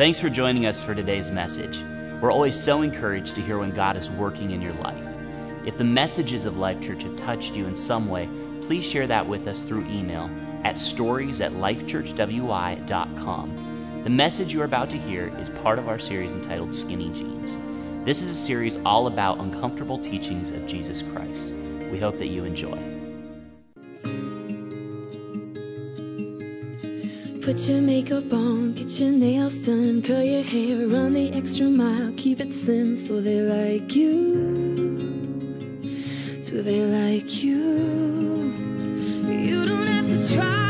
Thanks for joining us for today's message. We're always so encouraged to hear when God is working in your life. If the messages of Life Church have touched you in some way, please share that with us through email at stories at lifechurchwy.com. The message you're about to hear is part of our series entitled Skinny Jeans. This is a series all about uncomfortable teachings of Jesus Christ. We hope that you enjoy. Put your makeup on, get your nails done, curl your hair, run the extra mile, keep it slim so they like you. Do they like you? You don't have to try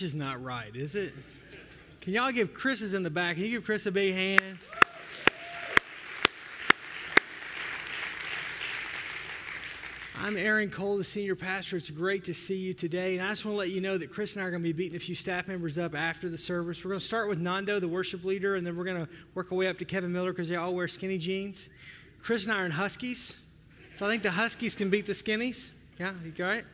That's just not right, is it? Can y'all give Chris is in the back? Can you give Chris a big hand? I'm Aaron Cole, the senior pastor. It's great to see you today. And I just want to let you know that Chris and I are going to be beating a few staff members up after the service. We're going to start with Nando, the worship leader, and then we're going to work our way up to Kevin Miller because they all wear skinny jeans. Chris and I are in Huskies. So I think the Huskies can beat the skinnies. Yeah, you all right?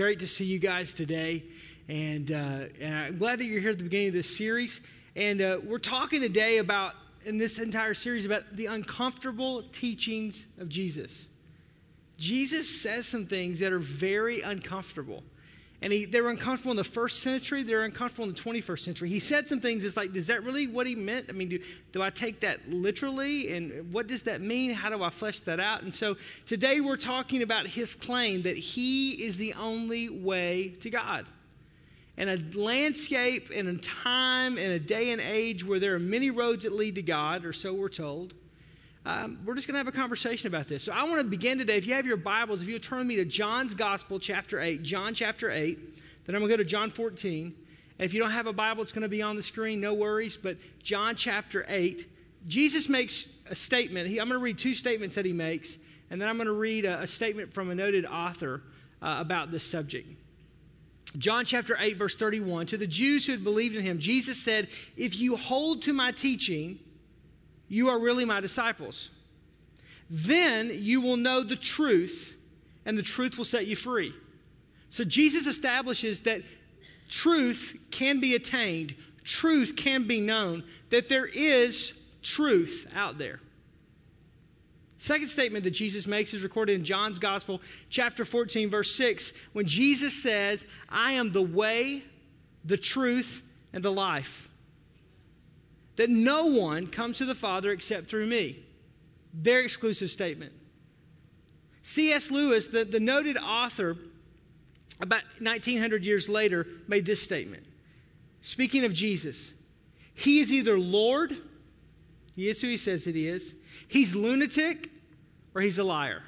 Great to see you guys today. And, uh, and I'm glad that you're here at the beginning of this series. And uh, we're talking today about, in this entire series, about the uncomfortable teachings of Jesus. Jesus says some things that are very uncomfortable. And he, they were uncomfortable in the first century, they're uncomfortable in the 21st century. He said some things, it's like, is that really what he meant? I mean, do, do I take that literally? And what does that mean? How do I flesh that out? And so today we're talking about his claim that he is the only way to God. In a landscape, in a time, in a day and age where there are many roads that lead to God, or so we're told, um, we're just going to have a conversation about this. So I want to begin today. If you have your Bibles, if you'll turn me to John's Gospel, chapter 8, John chapter 8, then I'm going to go to John 14. And if you don't have a Bible, it's going to be on the screen, no worries. But John chapter 8, Jesus makes a statement. He, I'm going to read two statements that he makes, and then I'm going to read a, a statement from a noted author uh, about this subject. John chapter 8, verse 31 To the Jews who had believed in him, Jesus said, If you hold to my teaching, you are really my disciples. Then you will know the truth, and the truth will set you free. So Jesus establishes that truth can be attained, truth can be known, that there is truth out there. Second statement that Jesus makes is recorded in John's Gospel, chapter 14, verse 6, when Jesus says, I am the way, the truth, and the life. That no one comes to the Father except through me. Very exclusive statement. C.S. Lewis, the, the noted author, about 1900 years later, made this statement. Speaking of Jesus, he is either Lord, he is who he says that he is, he's lunatic, or he's a liar.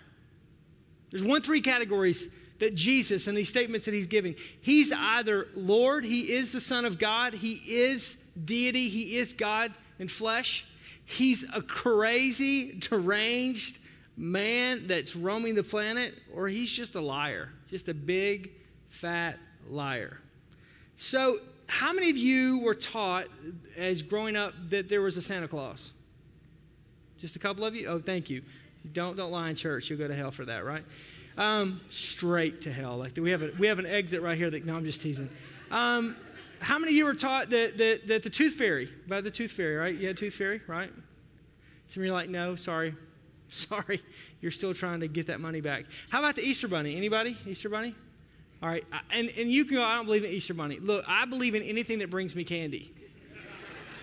There's one, three categories that Jesus and these statements that he's giving. He's either Lord, he is the Son of God, he is deity, he is God in flesh. He's a crazy, deranged man that's roaming the planet, or he's just a liar, just a big, fat liar. So, how many of you were taught as growing up that there was a Santa Claus? Just a couple of you? Oh, thank you. Don't don't lie in church. You'll go to hell for that, right? Um, straight to hell. Like we have a, we have an exit right here. That no, I'm just teasing. Um, how many of you were taught that, that, that the tooth fairy, about the tooth fairy, right? You had tooth fairy, right? Some of you are like, no, sorry. Sorry. You're still trying to get that money back. How about the Easter bunny? Anybody? Easter bunny? All right. And, and you can go, I don't believe in Easter bunny. Look, I believe in anything that brings me candy.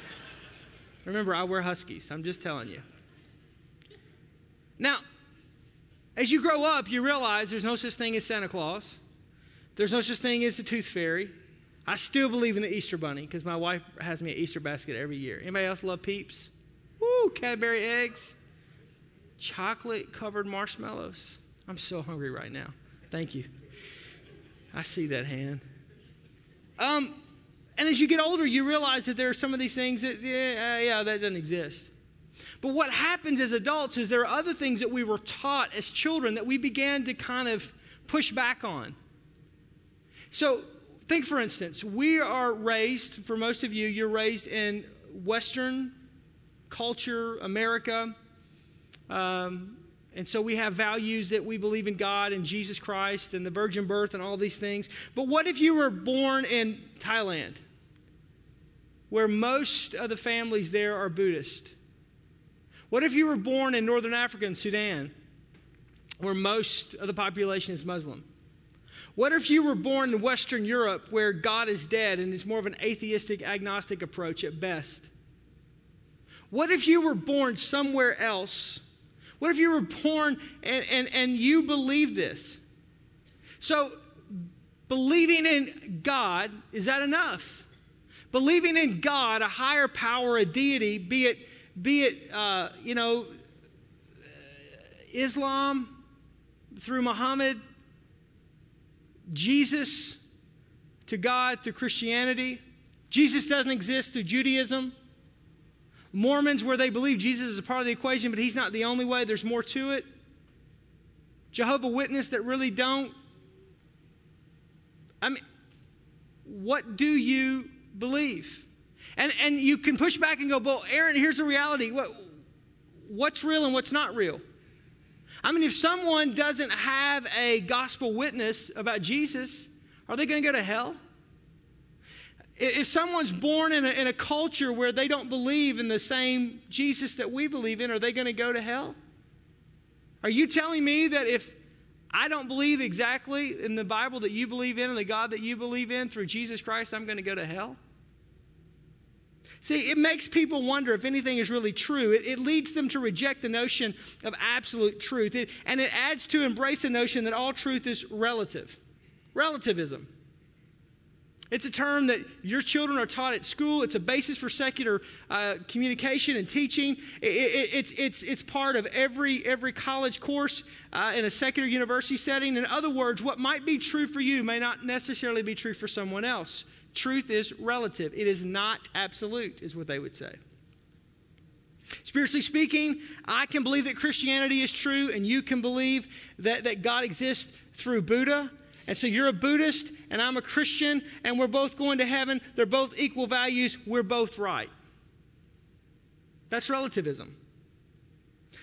Remember, I wear huskies. I'm just telling you. Now, as you grow up, you realize there's no such thing as Santa Claus. There's no such thing as the tooth fairy. I still believe in the Easter bunny because my wife has me an Easter basket every year. Anybody else love peeps? Woo! Cadbury eggs, chocolate covered marshmallows. I'm so hungry right now. Thank you. I see that hand. Um, and as you get older, you realize that there are some of these things that, yeah, uh, yeah, that doesn't exist. But what happens as adults is there are other things that we were taught as children that we began to kind of push back on. So, think for instance, we are raised, for most of you, you're raised in Western culture, America. Um, and so we have values that we believe in God and Jesus Christ and the virgin birth and all these things. But what if you were born in Thailand, where most of the families there are Buddhist? What if you were born in northern Africa and Sudan, where most of the population is Muslim? What if you were born in Western Europe, where God is dead and it's more of an atheistic, agnostic approach at best? What if you were born somewhere else? What if you were born and, and, and you believe this? So, believing in God, is that enough? Believing in God, a higher power, a deity, be it be it, uh, you know, Islam through Muhammad, Jesus to God through Christianity. Jesus doesn't exist through Judaism. Mormons, where they believe Jesus is a part of the equation, but he's not the only way, there's more to it. Jehovah Witness that really don't. I mean, what do you believe? And, and you can push back and go, well, Aaron, here's the reality. What, what's real and what's not real? I mean, if someone doesn't have a gospel witness about Jesus, are they going to go to hell? If someone's born in a, in a culture where they don't believe in the same Jesus that we believe in, are they going to go to hell? Are you telling me that if I don't believe exactly in the Bible that you believe in and the God that you believe in through Jesus Christ, I'm going to go to hell? See, it makes people wonder if anything is really true. It, it leads them to reject the notion of absolute truth. It, and it adds to embrace the notion that all truth is relative. Relativism. It's a term that your children are taught at school. It's a basis for secular uh, communication and teaching. It, it, it's, it's, it's part of every, every college course uh, in a secular university setting. In other words, what might be true for you may not necessarily be true for someone else. Truth is relative, it is not absolute, is what they would say. Spiritually speaking, I can believe that Christianity is true, and you can believe that, that God exists through Buddha. And so you're a Buddhist, and I'm a Christian, and we're both going to heaven. They're both equal values. We're both right. That's relativism.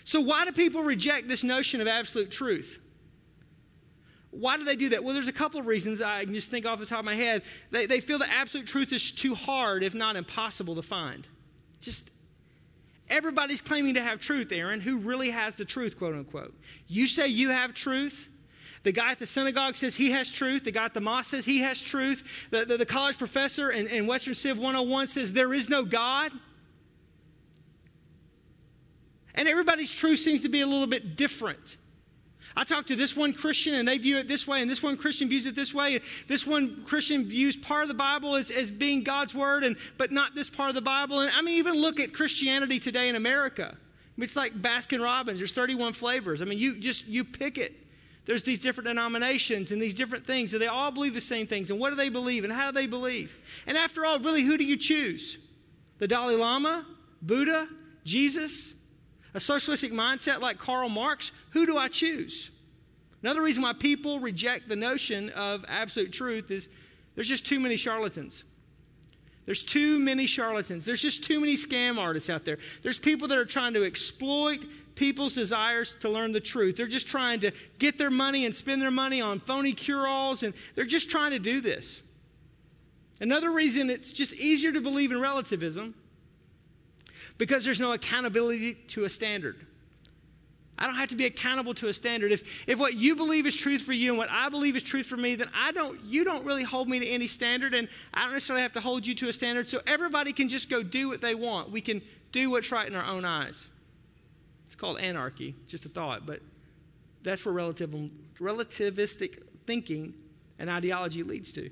So, why do people reject this notion of absolute truth? Why do they do that? Well, there's a couple of reasons I can just think off the top of my head. They, they feel the absolute truth is too hard, if not impossible, to find. Just everybody's claiming to have truth, Aaron. Who really has the truth, quote unquote? You say you have truth. The guy at the synagogue says he has truth. The guy at the mosque says he has truth. The, the, the college professor in, in Western Civ 101 says there is no God. And everybody's truth seems to be a little bit different. I talk to this one Christian and they view it this way, and this one Christian views it this way. and This one Christian views part of the Bible as, as being God's word, and but not this part of the Bible. And I mean, even look at Christianity today in America. I mean, it's like Baskin Robbins. There's 31 flavors. I mean, you just you pick it. There's these different denominations and these different things, and they all believe the same things. And what do they believe? And how do they believe? And after all, really, who do you choose? The Dalai Lama, Buddha, Jesus, a socialistic mindset like Karl Marx, who do I choose? Another reason why people reject the notion of absolute truth is there's just too many charlatans. There's too many charlatans. There's just too many scam artists out there. There's people that are trying to exploit people's desires to learn the truth. They're just trying to get their money and spend their money on phony cure alls, and they're just trying to do this. Another reason it's just easier to believe in relativism because there's no accountability to a standard. I don't have to be accountable to a standard. If, if what you believe is truth for you and what I believe is truth for me, then I don't, you don't really hold me to any standard, and I don't necessarily have to hold you to a standard. So everybody can just go do what they want. We can do what's right in our own eyes. It's called anarchy, just a thought, but that's where relative, relativistic thinking and ideology leads to.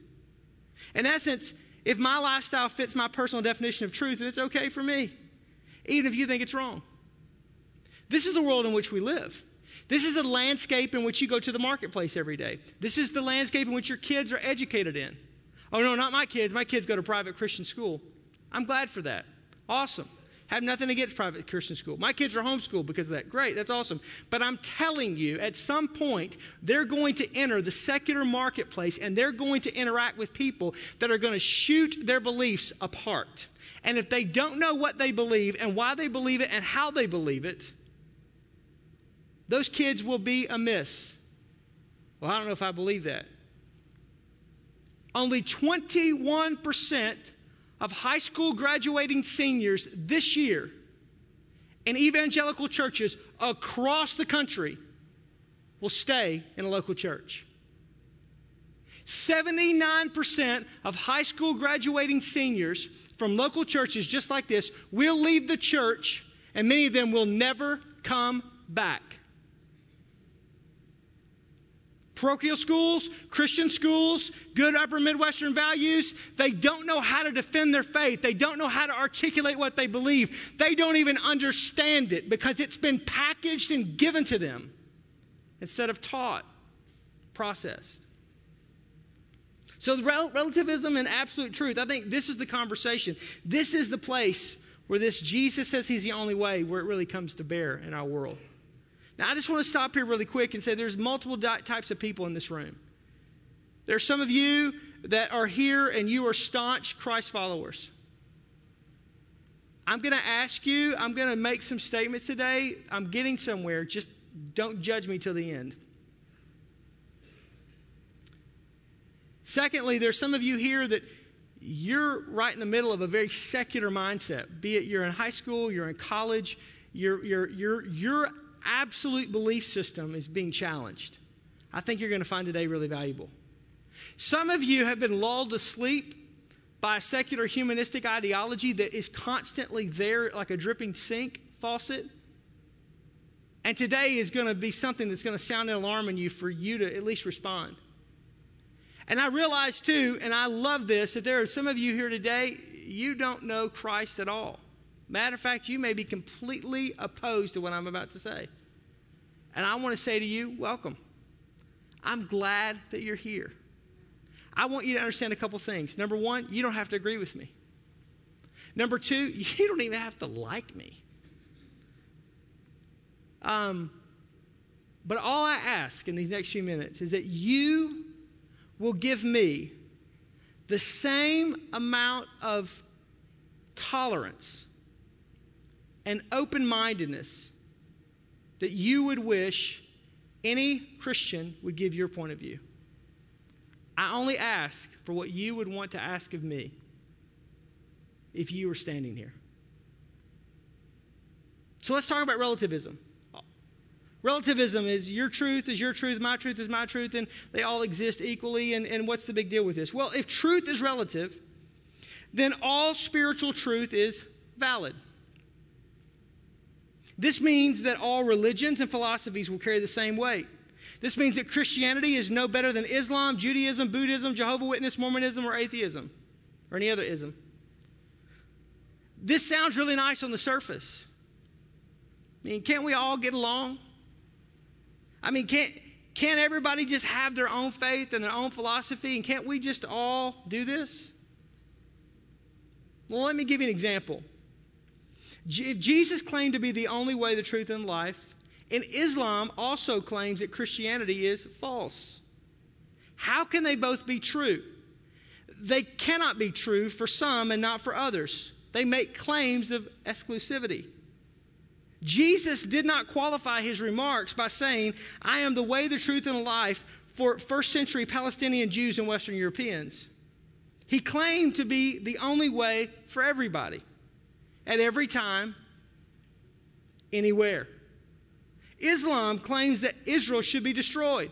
In essence, if my lifestyle fits my personal definition of truth, then it's okay for me. Even if you think it's wrong. This is the world in which we live. This is the landscape in which you go to the marketplace every day. This is the landscape in which your kids are educated in. Oh, no, not my kids. My kids go to private Christian school. I'm glad for that. Awesome. Have nothing against private Christian school. My kids are homeschooled because of that. Great, that's awesome. But I'm telling you, at some point, they're going to enter the secular marketplace and they're going to interact with people that are going to shoot their beliefs apart. And if they don't know what they believe and why they believe it and how they believe it, those kids will be amiss. Well, I don't know if I believe that. Only 21% of high school graduating seniors this year in evangelical churches across the country will stay in a local church. 79% of high school graduating seniors from local churches just like this will leave the church, and many of them will never come back parochial schools, Christian schools, good upper Midwestern values, they don't know how to defend their faith. They don't know how to articulate what they believe. They don't even understand it because it's been packaged and given to them instead of taught, processed. So, rel- relativism and absolute truth, I think this is the conversation. This is the place where this Jesus says he's the only way, where it really comes to bear in our world. Now, I just want to stop here really quick and say there's multiple di- types of people in this room. There are some of you that are here and you are staunch Christ followers. I'm going to ask you, I'm going to make some statements today. I'm getting somewhere. Just don't judge me till the end. Secondly, there's some of you here that you're right in the middle of a very secular mindset, be it you're in high school, you're in college, you're, you're, you're, you're absolute belief system is being challenged. I think you're going to find today really valuable. Some of you have been lulled to sleep by a secular humanistic ideology that is constantly there like a dripping sink faucet. And today is going to be something that's going to sound an alarm in you for you to at least respond. And I realize too, and I love this, that there are some of you here today, you don't know Christ at all. Matter of fact, you may be completely opposed to what I'm about to say. And I want to say to you, welcome. I'm glad that you're here. I want you to understand a couple things. Number one, you don't have to agree with me. Number two, you don't even have to like me. Um, but all I ask in these next few minutes is that you will give me the same amount of tolerance and open mindedness that you would wish any Christian would give your point of view. I only ask for what you would want to ask of me if you were standing here. So let's talk about relativism. Relativism is your truth is your truth, my truth is my truth, and they all exist equally. And, and what's the big deal with this? Well, if truth is relative, then all spiritual truth is valid. This means that all religions and philosophies will carry the same weight. This means that Christianity is no better than Islam, Judaism, Buddhism, Jehovah Witness, Mormonism, or atheism, or any other ism. This sounds really nice on the surface. I mean, can't we all get along? I mean, can't, can't everybody just have their own faith and their own philosophy? And can't we just all do this? Well, let me give you an example. If Jesus claimed to be the only way, the truth, and life, and Islam also claims that Christianity is false. How can they both be true? They cannot be true for some and not for others. They make claims of exclusivity. Jesus did not qualify his remarks by saying, I am the way, the truth, and the life for first century Palestinian Jews and Western Europeans. He claimed to be the only way for everybody at every time, anywhere. Islam claims that Israel should be destroyed.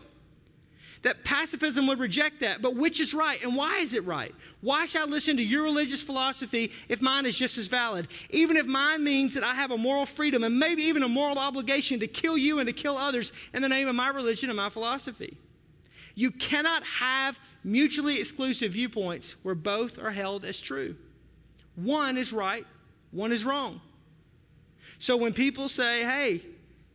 That pacifism would reject that. But which is right and why is it right? Why should I listen to your religious philosophy if mine is just as valid? Even if mine means that I have a moral freedom and maybe even a moral obligation to kill you and to kill others in the name of my religion and my philosophy. You cannot have mutually exclusive viewpoints where both are held as true. One is right one is wrong. So when people say, hey,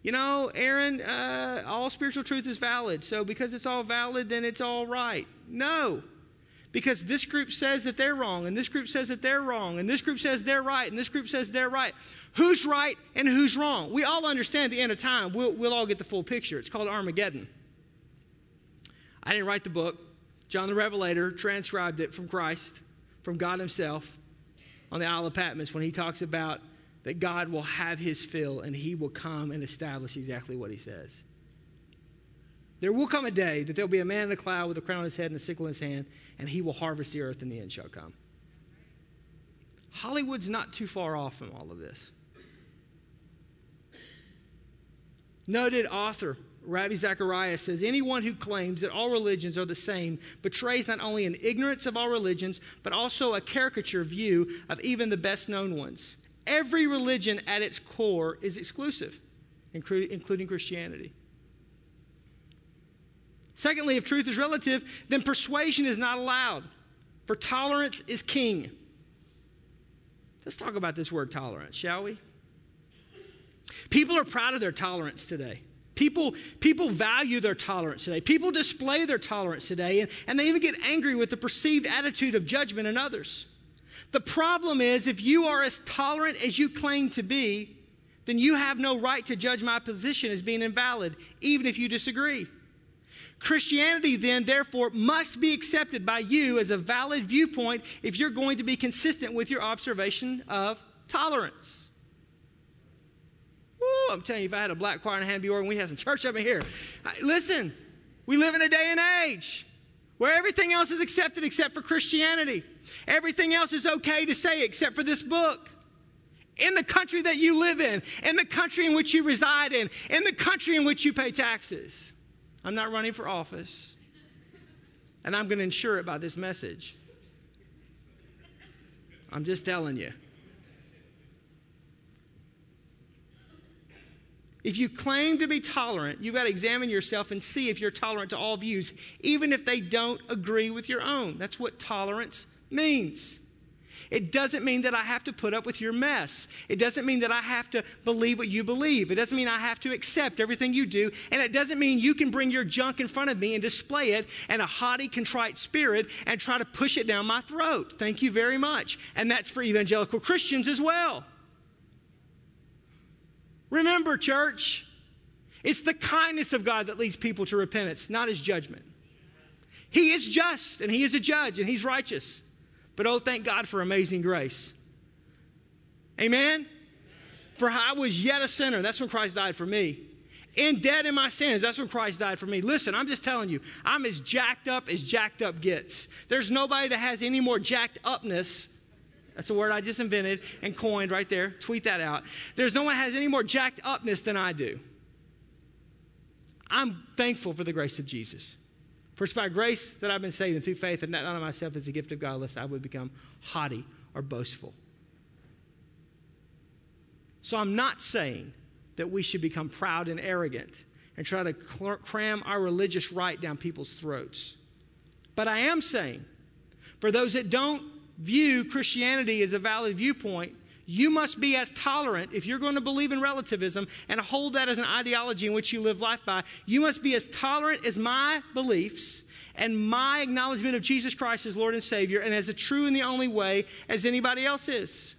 you know, Aaron, uh, all spiritual truth is valid. So because it's all valid, then it's all right. No. Because this group says that they're wrong, and this group says that they're wrong, and this group says they're right, and this group says they're right. Who's right and who's wrong? We all understand at the end of time, we'll, we'll all get the full picture. It's called Armageddon. I didn't write the book. John the Revelator transcribed it from Christ, from God Himself, on the Isle of Patmos when he talks about that God will have His fill and He will come and establish exactly what He says. There will come a day that there'll be a man in a cloud with a crown on his head and a sickle in his hand, and he will harvest the earth, and the end shall come. Hollywood's not too far off from all of this. Noted author Ravi Zacharias says anyone who claims that all religions are the same betrays not only an ignorance of all religions, but also a caricature view of even the best known ones. Every religion at its core is exclusive, including Christianity. Secondly, if truth is relative, then persuasion is not allowed, for tolerance is king. Let's talk about this word tolerance, shall we? People are proud of their tolerance today. People, people value their tolerance today. People display their tolerance today, and, and they even get angry with the perceived attitude of judgment in others. The problem is, if you are as tolerant as you claim to be, then you have no right to judge my position as being invalid, even if you disagree. Christianity, then, therefore, must be accepted by you as a valid viewpoint if you're going to be consistent with your observation of tolerance. Woo, I'm telling you, if I had a black choir hand organ, we had some church up in here. Listen, we live in a day and age where everything else is accepted except for Christianity. Everything else is okay to say except for this book. In the country that you live in, in the country in which you reside in, in the country in which you pay taxes. I'm not running for office, and I'm going to ensure it by this message. I'm just telling you. If you claim to be tolerant, you've got to examine yourself and see if you're tolerant to all views, even if they don't agree with your own. That's what tolerance means. It doesn't mean that I have to put up with your mess. It doesn't mean that I have to believe what you believe. It doesn't mean I have to accept everything you do. And it doesn't mean you can bring your junk in front of me and display it in a haughty, contrite spirit and try to push it down my throat. Thank you very much. And that's for evangelical Christians as well. Remember, church, it's the kindness of God that leads people to repentance, not his judgment. He is just and he is a judge and he's righteous. But oh, thank God for amazing grace. Amen? For I was yet a sinner. That's when Christ died for me. And dead in my sins. That's when Christ died for me. Listen, I'm just telling you, I'm as jacked up as jacked up gets. There's nobody that has any more jacked upness that's a word I just invented and coined right there. Tweet that out. There's no one has any more jacked upness than I do. I'm thankful for the grace of Jesus. For it's by grace that I've been saved and through faith, and not of myself is a gift of God, lest I would become haughty or boastful. So I'm not saying that we should become proud and arrogant and try to cram our religious right down people's throats. But I am saying, for those that don't view Christianity as a valid viewpoint, you must be as tolerant if you're going to believe in relativism and hold that as an ideology in which you live life by. You must be as tolerant as my beliefs and my acknowledgement of Jesus Christ as Lord and Savior and as the true and the only way as anybody else is.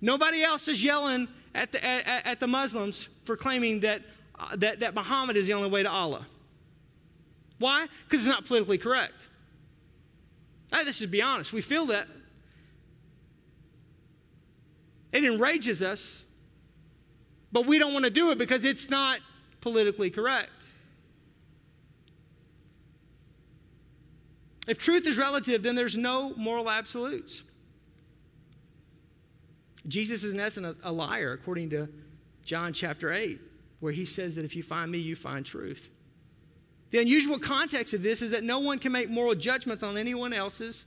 Nobody else is yelling at the, at, at the Muslims for claiming that, uh, that, that Muhammad is the only way to Allah. Why? Because it's not politically correct. Let's just be honest. We feel that it enrages us, but we don't want to do it because it's not politically correct. If truth is relative, then there's no moral absolutes. Jesus is, in essence, a, liar, according to John chapter 8, where he says that if you find me, you find truth. The unusual context of this is that no one can make moral judgments on anyone else's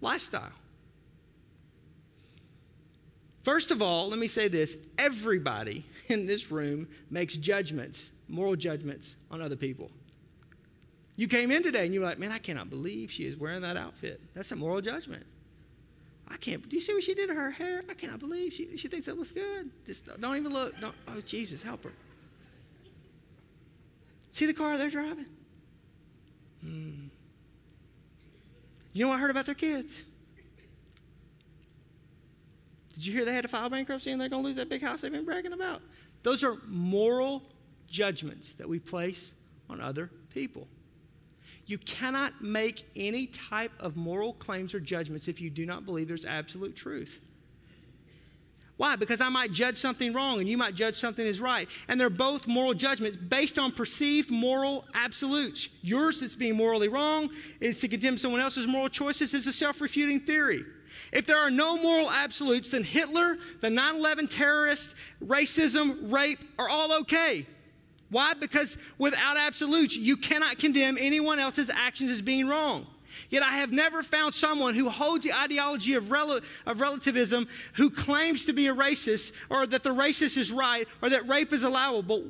lifestyle. First of all, let me say this everybody in this room makes judgments, moral judgments on other people. You came in today and you were like, man, I cannot believe she is wearing that outfit. That's a moral judgment. I can't. Do you see what she did to her hair? I cannot believe she, she thinks that looks good. Just don't even look. Don't, oh, Jesus, help her. See the car they're driving? Hmm. You know what I heard about their kids? Did you hear they had to file bankruptcy and they're going to lose that big house they've been bragging about? Those are moral judgments that we place on other people. You cannot make any type of moral claims or judgments if you do not believe there's absolute truth. Why? Because I might judge something wrong and you might judge something as right. And they're both moral judgments based on perceived moral absolutes. Yours that's being morally wrong is to condemn someone else's moral choices is a self refuting theory. If there are no moral absolutes, then Hitler, the 9 11 terrorist, racism, rape are all okay. Why? Because without absolutes, you cannot condemn anyone else's actions as being wrong. Yet I have never found someone who holds the ideology of, rel- of relativism who claims to be a racist or that the racist is right or that rape is allowable,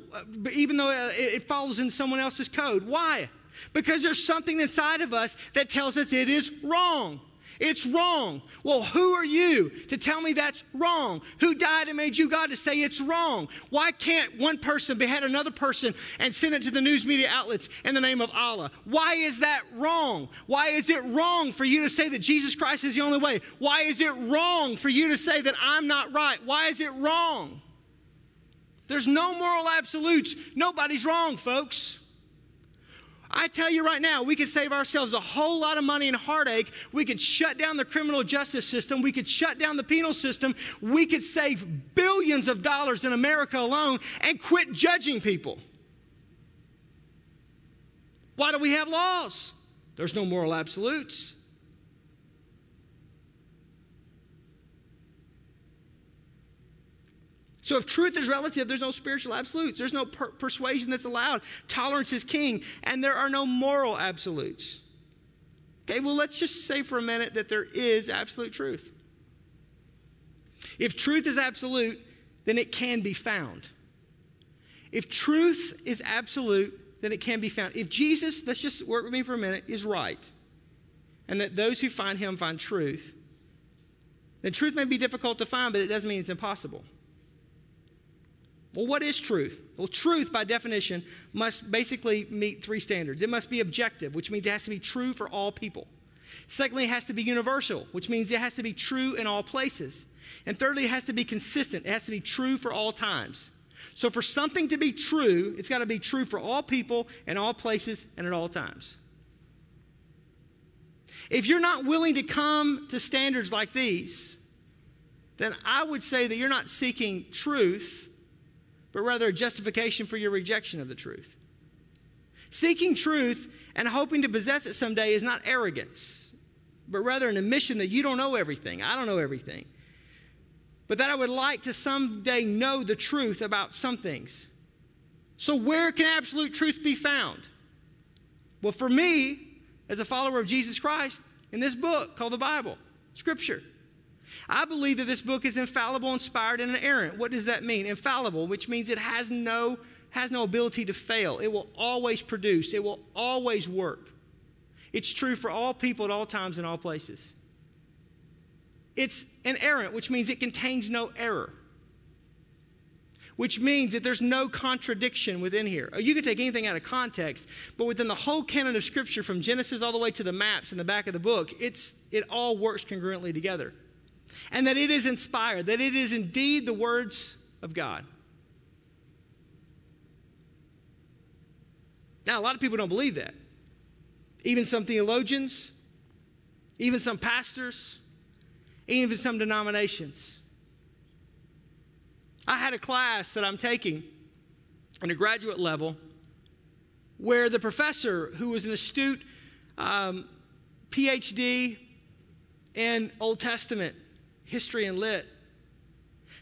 even though uh, it follows in someone else's code. Why? Because there's something inside of us that tells us it is wrong. It's wrong. Well, who are you to tell me that's wrong? Who died and made you God to say it's wrong? Why can't one person behead another person and send it to the news media outlets in the name of Allah? Why is that wrong? Why is it wrong for you to say that Jesus Christ is the only way? Why is it wrong for you to say that I'm not right? Why is it wrong? There's no moral absolutes. Nobody's wrong, folks. I tell you right now, we could save ourselves a whole lot of money and heartache. We could shut down the criminal justice system. We could shut down the penal system. We could save billions of dollars in America alone and quit judging people. Why do we have laws? There's no moral absolutes. So if truth is relative, there's no spiritual absolutes. There's no per- persuasion that's allowed. Tolerance is king, and there are no moral absolutes. Okay, well, let's just say for a minute that there is absolute truth. If truth is absolute, then it can be found. If truth is absolute, then it can be found. If Jesus, let's just work with me for a minute, is right, and that those who find him find truth, then truth may be difficult to find, but it doesn't mean it's impossible. Well, what is truth? Well, truth, by definition, must basically meet three standards. It must be objective, which means it has to be true for all people. Secondly, it has to be universal, which means it has to be true in all places. And thirdly, it has to be consistent. It has to be true for all times. So, for something to be true, it's got to be true for all people, in all places, and at all times. If you're not willing to come to standards like these, then I would say that you're not seeking truth, but rather a justification for your rejection of the truth. Seeking truth and hoping to possess it someday is not arrogance, but rather an admission that you don't know everything. I don't know everything. But that I would like to someday know the truth about some things. So, where can absolute truth be found? Well, for me, as a follower of Jesus Christ, in this book called the Bible, Scripture. I believe that this book is infallible, inspired, and inerrant. What does that mean? Infallible, which means it has no, has no ability to fail. It will always produce, it will always work. It's true for all people at all times and all places. It's inerrant, which means it contains no error. Which means that there's no contradiction within here. Uh, you can take anything out of context, but within the whole canon of Scripture, from Genesis all the way to the maps in the back of the book, it's, it all works congruently together and that it is inspired, that it is indeed the words of God. Now, a lot of people don't believe that. Even some theologians, even some pastors, even some denominations. I had a class that I'm taking on a graduate level where the professor, who was an astute um, PhD in Old Testament history and lit.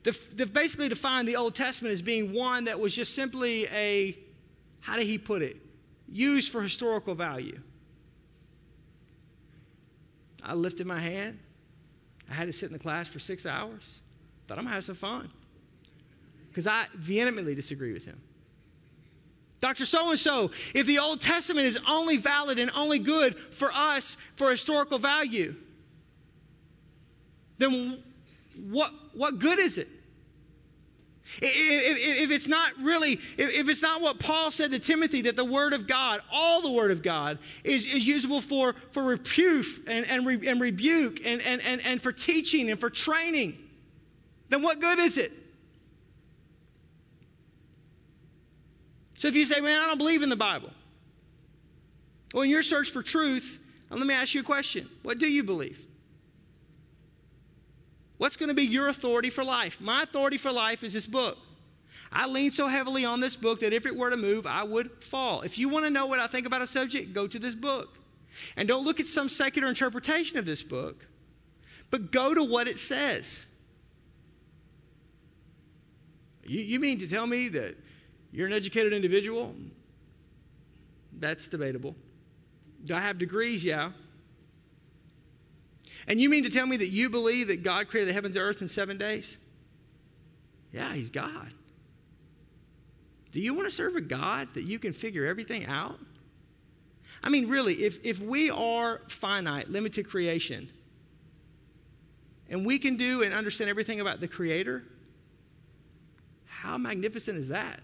they basically defined the Old Testament as being one that was just simply a, how did he put it, used for historical value. I lifted my hand. I had to sit in the class for six hours. Thought I'm to have some fun. Because I vehemently disagree with him. Dr. So and so, if the Old Testament is only valid and only good for us for historical value, then what, what good is it? If, if, it's not really, if, it's not what Paul said to Timothy, that the Word of God, all the Word of God, is, is usable for, for reproof and, and, re, and rebuke and, and, and, and for teaching and for training, then what good is it? So if you say, man, I don't believe in the Bible, well, in your search for truth, let me ask you a question. What do you believe? What's going to be your authority for life? My authority for life is this book. I lean so heavily on this book that if it were to move, I would fall. If you want to know what I think about a subject, go to this book. And don't look at some secular interpretation of this book, but go to what it says. You, you mean to tell me that you're an educated individual? That's debatable. Do I have degrees? Yeah. And you mean to tell me that you believe that God created the heavens and earth in seven days? Yeah, He's God. Do you want to serve a God that you can figure everything out? I mean, really, if, if we are finite, limited creation, and we can do and understand everything about the Creator, how magnificent is that?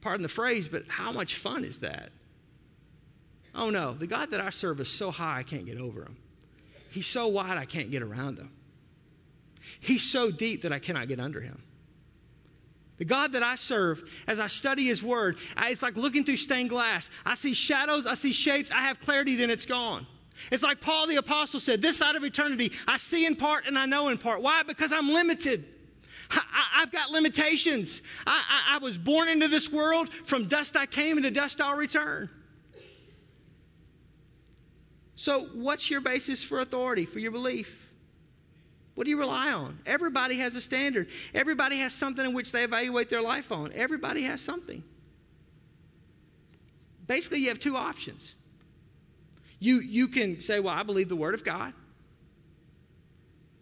Pardon the phrase, but how much fun is that? Oh no, the God that I serve is so high I can't get over him. He's so wide I can't get around him. He's so deep that I cannot get under him. The God that I serve, as I study His Word, it's like looking through stained glass. I see shadows, I see shapes, I have clarity, then it's gone. It's like Paul the Apostle said, This side of eternity, I see in part and I know in part. Why? Because I'm limited. I, have got limitations. I, I, I was born into this world. From dust I came, and to dust I'll return. So, what's your basis for authority, for your belief? What do you rely on? Everybody has a standard. Everybody has something in which they evaluate their life on. Everybody has something. Basically, you have two options. You, you can say, Well, I believe the Word of God.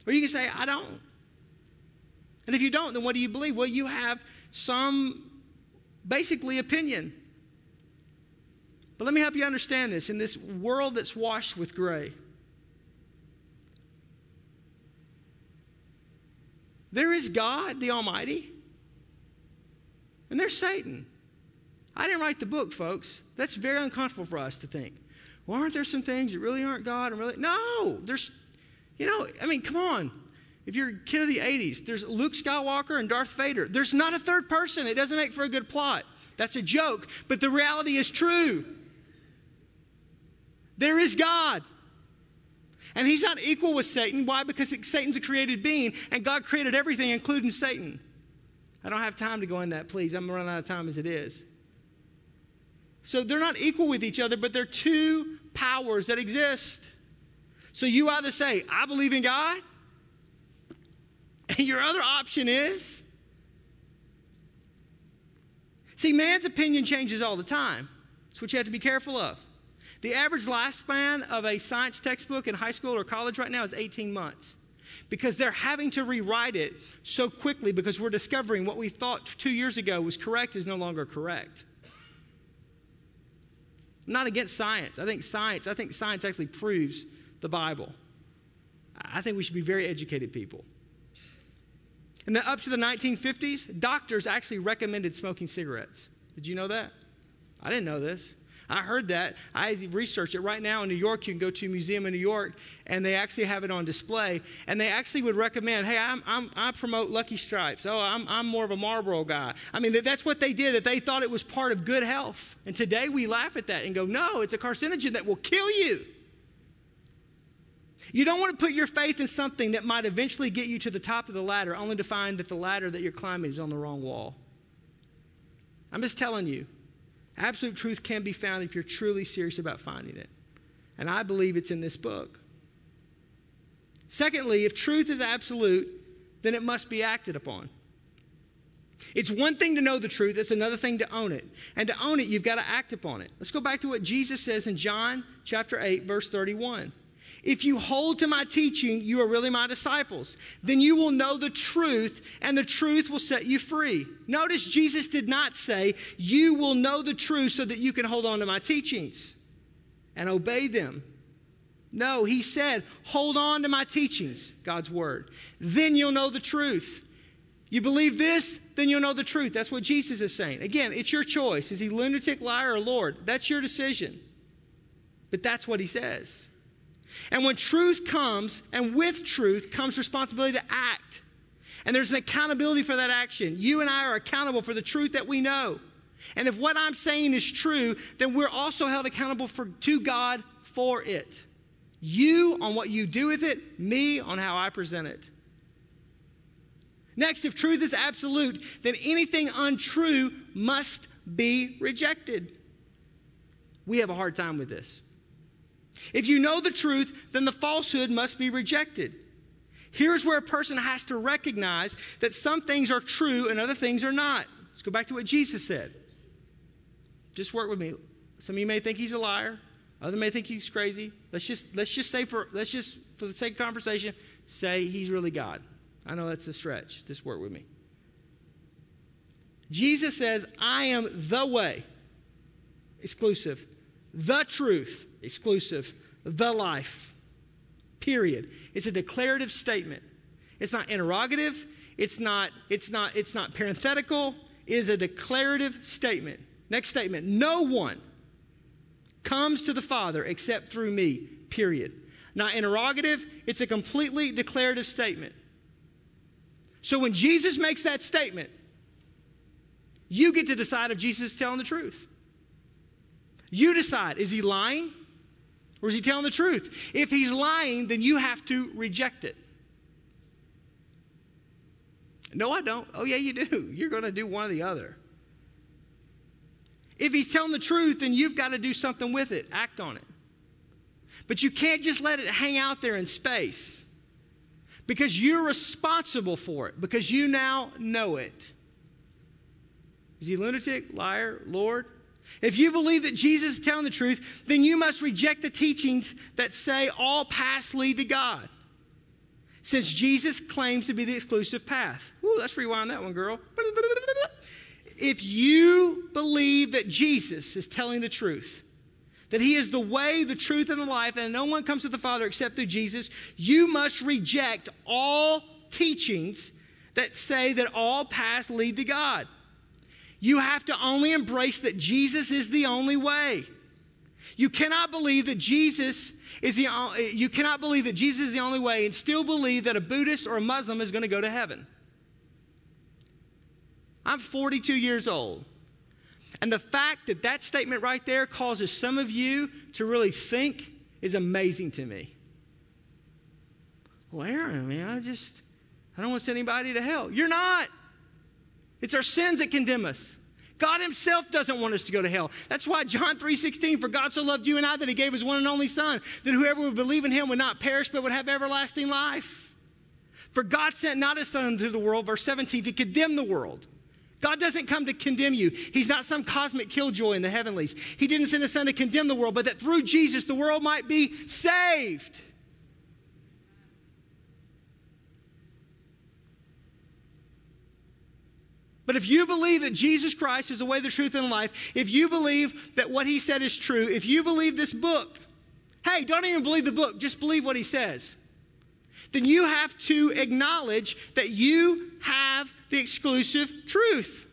Or you can say, I don't. And if you don't, then what do you believe? Well, you have some basically opinion. But let me help you understand this. In this world that's washed with gray, there is God, the Almighty, and there's Satan. I didn't write the book, folks. That's very uncomfortable for us to think. Well, aren't there some things that really aren't God and really. No! There's, you know, I mean, come on. If you're a kid of the 80s, there's Luke Skywalker and Darth Vader. There's not a third person. It doesn't make for a good plot. That's a joke, but the reality is true. There is God. And he's not equal with Satan. Why? Because Satan's a created being, and God created everything, including Satan. I don't have time to go in that, please. I'm running out of time as it is. So they're not equal with each other, but they're two powers that exist. So you either say, I believe in God, and your other option is. See, man's opinion changes all the time. That's what you have to be careful of. The average lifespan of a science textbook in high school or college right now is 18 months because they're having to rewrite it so quickly because we're discovering what we thought two years ago was correct is no longer correct. I'm not against science. I think science, I think science actually proves the Bible. I think we should be very educated people. And then up to the 1950s, doctors actually recommended smoking cigarettes. Did you know that? I didn't know this. I heard that. I researched it. Right now in New York, you can go to a museum in New York and they actually have it on display. And they actually would recommend, hey, I'm, I'm, i promote Lucky Strikes. Oh, I'm, I'm more of a Marlboro guy. I mean, that's what they did, that they thought it was part of good health. And today we laugh at that and go, no, it's a carcinogen that will kill you. You don't want to put your faith in something that might eventually get you to the top of the ladder, only to find that the ladder that you're climbing is on the wrong wall. I'm just telling you. Absolute truth can be found if you're truly serious about finding it. And I believe it's in this book. Secondly, if truth is absolute, then it must be acted upon. It's one thing to know the truth, it's another thing to own it. And to own it, you've got to act upon it. Let's go back to what Jesus says in John chapter 8 verse 31. If you hold to my teaching, you are really my disciples. Then you will know the truth, and the truth will set you free. Notice Jesus did not say, You will know the truth so that you can hold on to my teachings and obey them. No, he said, hold on to my teachings, God's word. Then you'll know the truth. You believe this, then you'll know the truth. That's what Jesus is saying. Again, it's your choice. Is he lunatic, liar, or Lord? That's your decision. But that's what he says. And when truth comes, and with truth comes responsibility to act. And there's an accountability for that action. You and I are accountable for the truth that we know. And if what I'm saying is true, then we're also held accountable for, to God for it. You on what you do with it, me on how I present it. Next, if truth is absolute, then anything untrue must be rejected. We have a hard time with this. If you know the truth, then the falsehood must be rejected. Here's where a person has to recognize that some things are true and other things are not. Let's go back to what Jesus said. Just work with me. Some of you may think he's a liar. Others may think he's crazy. Let's just let's just say for let's just for the sake of conversation, say he's really God. I know that's a stretch. Just work with me. Jesus says, I am the way, exclusive, the truth, exclusive, the life. Period. It's a declarative statement. It's not interrogative, it's not, it's not, it's not parenthetical, it is a declarative statement. Next statement. No one comes to the Father except through me. Period. Not interrogative, it's a completely declarative statement. So when Jesus makes that statement, you get to decide if Jesus is telling the truth. You decide is he lying or is he telling the truth? If he's lying, then you have to reject it. No, I don't. Oh, yeah, you do. You're going to do one or the other. If he's telling the truth, then you've got to do something with it, act on it. But you can't just let it hang out there in space because you're responsible for it, because you now know it. Is he lunatic, liar, Lord? If you believe that Jesus is telling the truth, then you must reject the teachings that say all paths lead to God. Since Jesus claims to be the exclusive path. Ooh, let's rewind that one, girl. If you believe that Jesus is telling the truth, that he is the way, the truth, and the life, and no one comes to the Father except through Jesus, you must reject all teachings that say that all paths lead to God. You have to only embrace that Jesus is the only way. You cannot believe that Jesus is the you cannot believe that Jesus is the only way and still believe that a Buddhist or a Muslim is going to go to heaven. I'm 42 years old. And the fact that that statement right there causes some of you to really think is amazing to me. Well, Aaron, I mean, I just, I don't want to send anybody to hell. You're not. It's our sins that condemn us. God himself doesn't want us to go to hell. That's why John 3:16 for God so loved you and I that he gave his one and only son that whoever would believe in him would not perish but would have everlasting life. For God sent not his son into the world verse 17 to condemn the world God doesn't come to condemn you. He's not some cosmic killjoy in the heavenlies. He didn't send his son to condemn the world, but that through Jesus the world might be saved. But if you believe that Jesus Christ is the way, the truth, and the life, if you believe that what he said is true, if you believe this book, hey, don't even believe the book, just believe what he says then you have to acknowledge that you have the exclusive truth.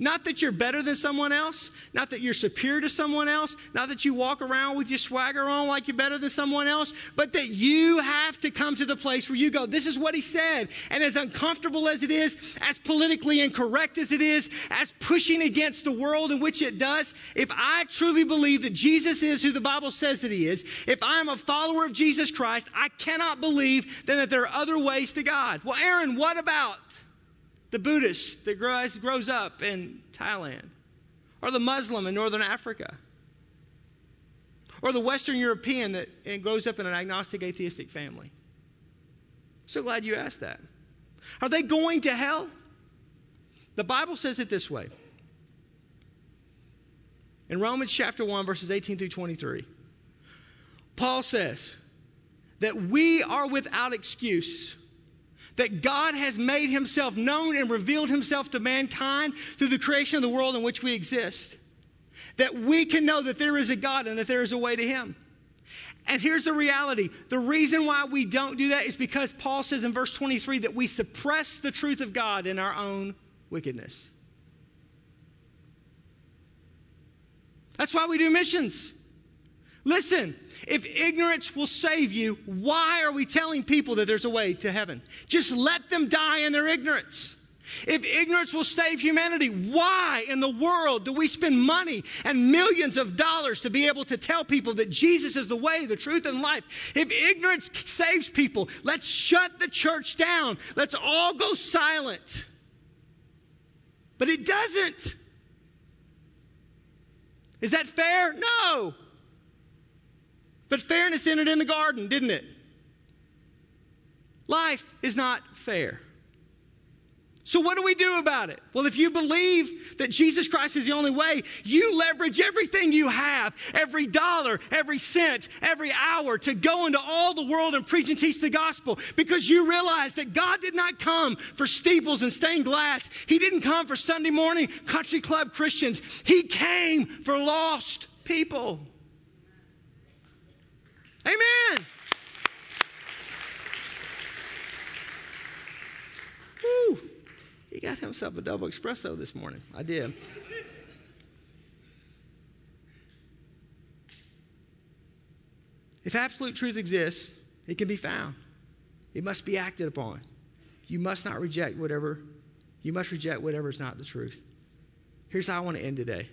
Not that you're better than someone else, not that you're superior to someone else, not that you walk around with your swagger on like you're better than someone else, but that you have to come to the place where you go, This is what he said. And as uncomfortable as it is, as politically incorrect as it is, as pushing against the world in which it does, if I truly believe that Jesus is who the Bible says that he is, if I'm a follower of Jesus Christ, I cannot believe then that there are other ways to God. Well, Aaron, what about? The Buddhist that grows, grows up in Thailand, or the Muslim in Northern Africa, or the Western European that grows up in an agnostic atheistic family. So glad you asked that. Are they going to hell? The Bible says it this way. In Romans chapter 1, verses 18 through 23, Paul says that we are without excuse that God has made himself known and revealed himself to mankind through the creation of the world in which we exist. That we can know that there is a God and that there is a way to him. And here's the reality the reason why we don't do that is because Paul says in verse 23 that we suppress the truth of God in our own wickedness. That's why we do missions. Listen, if ignorance will save you, why are we telling people that there's a way to heaven? Just let them die in their ignorance. If ignorance will save humanity, why in the world do we spend money and millions of dollars to be able to tell people that Jesus is the way, the truth, and life? If ignorance saves people, let's shut the church down. Let's all go silent. But it doesn't. Is that fair? No. But fairness entered in the garden, didn't it? Life is not fair. So, what do we do about it? Well, if you believe that Jesus Christ is the only way, you leverage everything you have, every dollar, every cent, every hour to go into all the world and preach and teach the gospel because you realize that God did not come for steeples and stained glass. He didn't come for Sunday morning country club Christians. He came for lost people. Amen. Woo. He got himself a double espresso this morning. I did. If absolute truth exists, it can be found. It must be acted upon. You must not reject whatever, you must reject whatever is not the truth. Here's how I want to end today.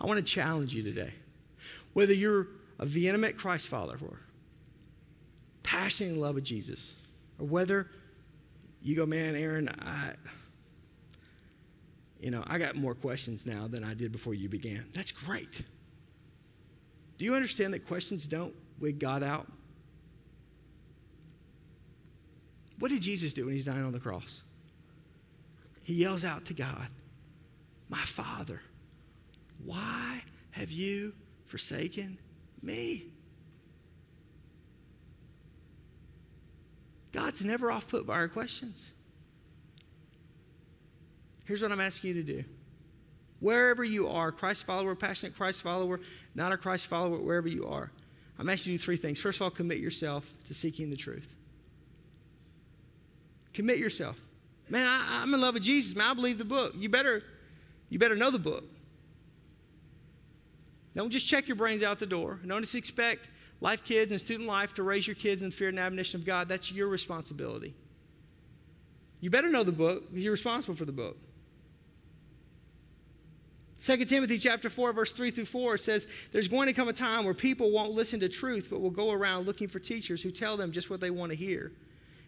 I want to challenge you today. Whether you're a vehement Christ follower, passionate in love of Jesus, or whether you go, man, Aaron, I, you know, I got more questions now than I did before you began. That's great. Do you understand that questions don't wig God out? What did Jesus do when he's dying on the cross? He yells out to God, My Father, why have you forsaken me? God's never off put by our questions. Here's what I'm asking you to do. Wherever you are, Christ follower, passionate Christ follower, not a Christ follower, wherever you are, I'm asking you to do three things. First of all, commit yourself to seeking the truth. Commit yourself. Man, I, am in love with Jesus. Man, I believe the book. You better, you better know the book. Don't just check your brains out the door. Don't just expect life kids and student life to raise your kids in fear and admonition of God. That's your responsibility. You better know the book. You're responsible for the book. 2 Timothy chapter 4 verse 3 through 4 says there's going to come a time where people won't listen to truth but will go around looking for teachers who tell them just what they want to hear.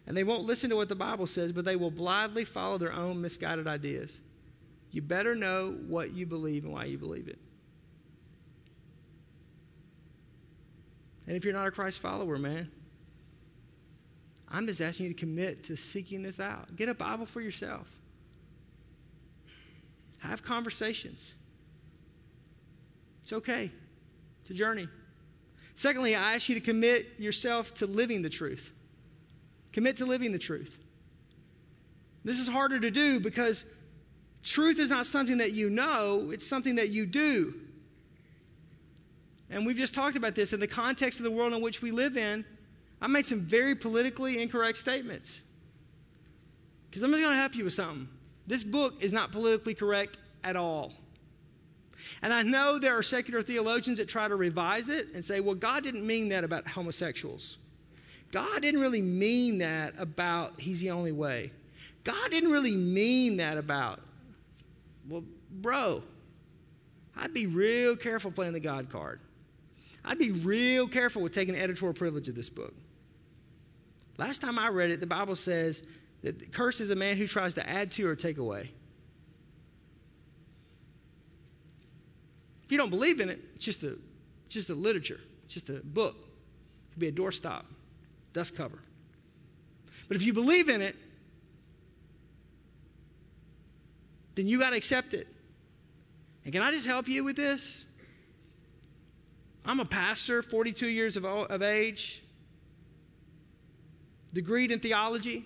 And they won't listen to what the Bible says, but they will blindly follow their own misguided ideas. You better know what you believe and why you believe it. And if you're not a Christ follower, man, I'm just asking you to commit to seeking this out. Get a Bible for yourself. Have conversations. It's okay, it's a journey. Secondly, I ask you to commit yourself to living the truth. Commit to living the truth. This is harder to do because truth is not something that you know, it's something that you do. And we've just talked about this in the context of the world in which we live in. I made some very politically incorrect statements. Because I'm just going to help you with something. This book is not politically correct at all. And I know there are secular theologians that try to revise it and say, well, God didn't mean that about homosexuals. God didn't really mean that about He's the only way. God didn't really mean that about, well, bro, I'd be real careful playing the God card. I'd be real careful with taking editorial privilege of this book. Last time I read it, the Bible says that curse is a man who tries to add to or take away. If you don't believe in it, it's just a, just a literature, it's just a book. It could be a doorstop, dust cover. But if you believe in it, then you got to accept it. And can I just help you with this? I'm a pastor, 42 years of, of age, degreed in theology.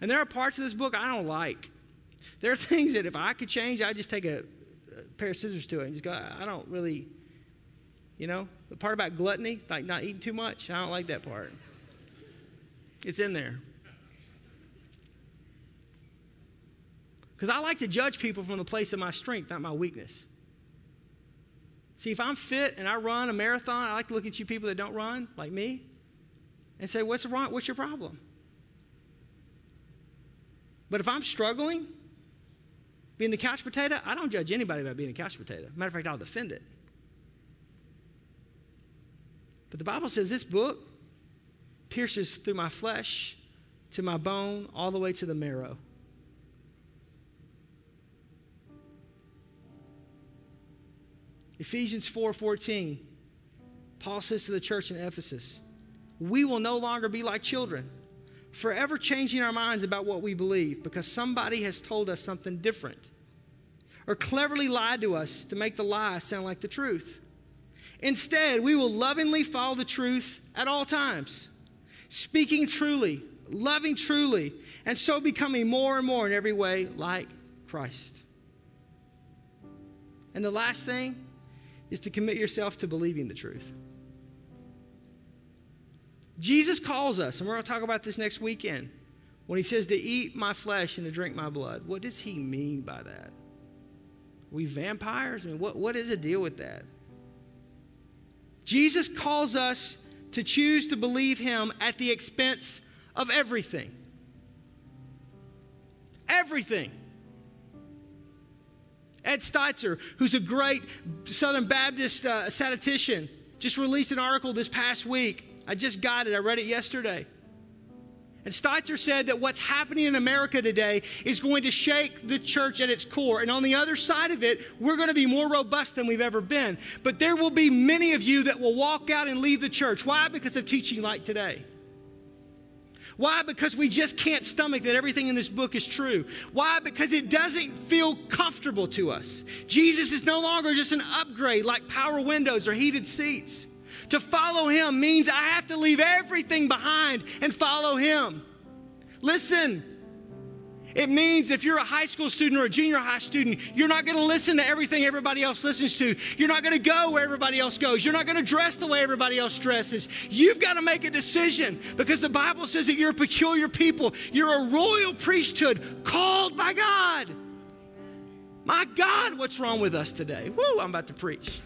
And there are parts of this book I don't like. There are things that if I could change, I'd just take a, pair of scissors to it and just go, I don't really, You know, the part about gluttony, like not eating too much, I don't like that part. It's in there. Because I like to judge people from the place of my strength, not my weakness. See, if I'm fit and I run a marathon, I like to look at you people that don't run, like me, and say, What's wrong? What's your problem? But if I'm struggling, being the couch potato, I don't judge anybody about being a couch potato. Matter of fact, I'll defend it. But the Bible says this book pierces through my flesh to my bone, all the way to the marrow. Ephesians 4:14. Paul says to the church in Ephesus, "We will no longer be like children, forever changing our minds about what we believe because somebody has told us something different or cleverly lied to us to make the lie sound like the truth. Instead, we will lovingly follow the truth at all times, speaking truly, loving truly, and so becoming more and more in every way like Christ." And the last thing is to commit yourself to believing the truth. Jesus calls us, and we're going to talk about this next weekend, when he says to eat my flesh and to drink my blood. What does he mean by that? Are we vampires? I mean, what, what is the deal with that? Jesus calls us to choose to believe him at the expense of everything. Everything. Ed Stetzer, who's a great Southern Baptist uh, statistician, just released an article this past week. I just got it, I read it yesterday. And Stetzer said that what's happening in America today is going to shake the church at its core. And on the other side of it, we're going to be more robust than we've ever been. But there will be many of you that will walk out and leave the church. Why? Because of teaching like today. Why? Because we just can't stomach that everything in this book is true. Why? Because it doesn't feel comfortable to us. Jesus is no longer just an upgrade like power windows or heated seats. To follow him means I have to leave everything behind and follow him. Listen, it means if you're a high school student or a junior high student, you're not going to listen to everything everybody else listens to. You're not going to go where everybody else goes. You're not going to dress the way everybody else dresses. You've got to make a decision because the Bible says that you're a peculiar people. You're a royal priesthood called by God. My God, what's wrong with us today? Woo, I'm about to preach.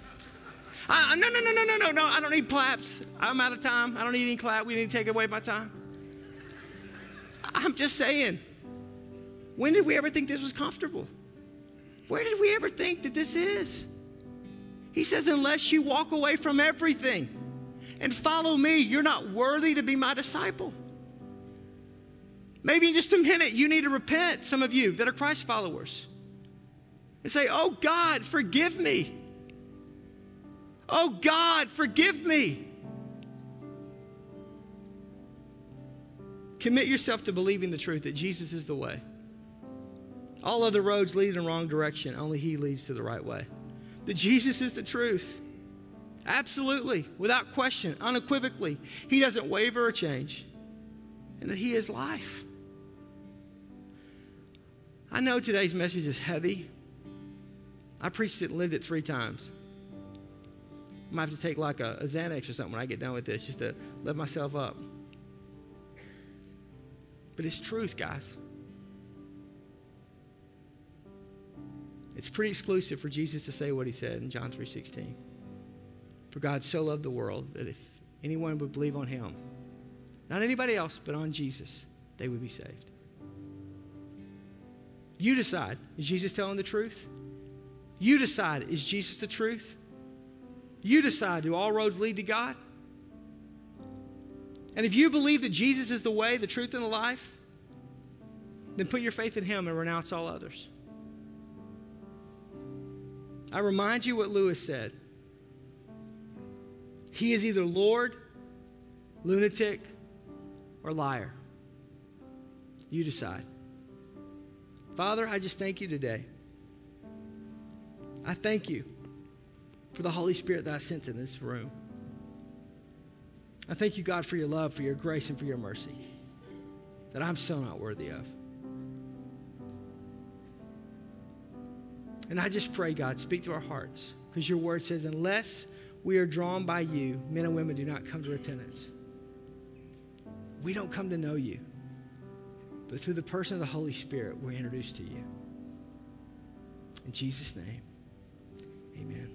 No, no, no, no, no, no, no. I don't need claps. I'm out of time. I don't need any clap. We need to take away my time. I'm just saying. When did we ever think this was comfortable? Where did we ever think that this is? He says, unless you walk away from everything and follow me, you're not worthy to be my disciple. Maybe in just a minute, you need to repent, some of you that are Christ followers, and say, Oh God, forgive me. Oh God, forgive me. Commit yourself to believing the truth that Jesus is the way. All other roads lead in the wrong direction. Only He leads to the right way. That Jesus is the truth. Absolutely, without question, unequivocally. He doesn't waver or change. And that He is life. I know today's message is heavy. I preached it and lived it three times. I might have to take like a, a Xanax or something when I get done with this just to lift myself up. But it's truth, guys. It's pretty exclusive for Jesus to say what he said in John 3:16. For God so loved the world that if anyone would believe on him, not anybody else, but on Jesus, they would be saved. You decide, is Jesus telling the truth? You decide, is Jesus the truth? You decide, do all roads lead to God? And if you believe that Jesus is the way, the truth, and the life, then put your faith in him and renounce all others. I remind you what Lewis said. He is either Lord, lunatic, or liar. You decide. Father, I just thank you today. I thank you for the Holy Spirit that I sense in this room. I thank you, God, for your love, for your grace, and for your mercy that I'm so not worthy of. And I just pray, God, speak to our hearts because your word says, unless we are drawn by you, men and women do not come to repentance. We don't come to know you, but through the person of the Holy Spirit, we're introduced to you. In Jesus' name, amen.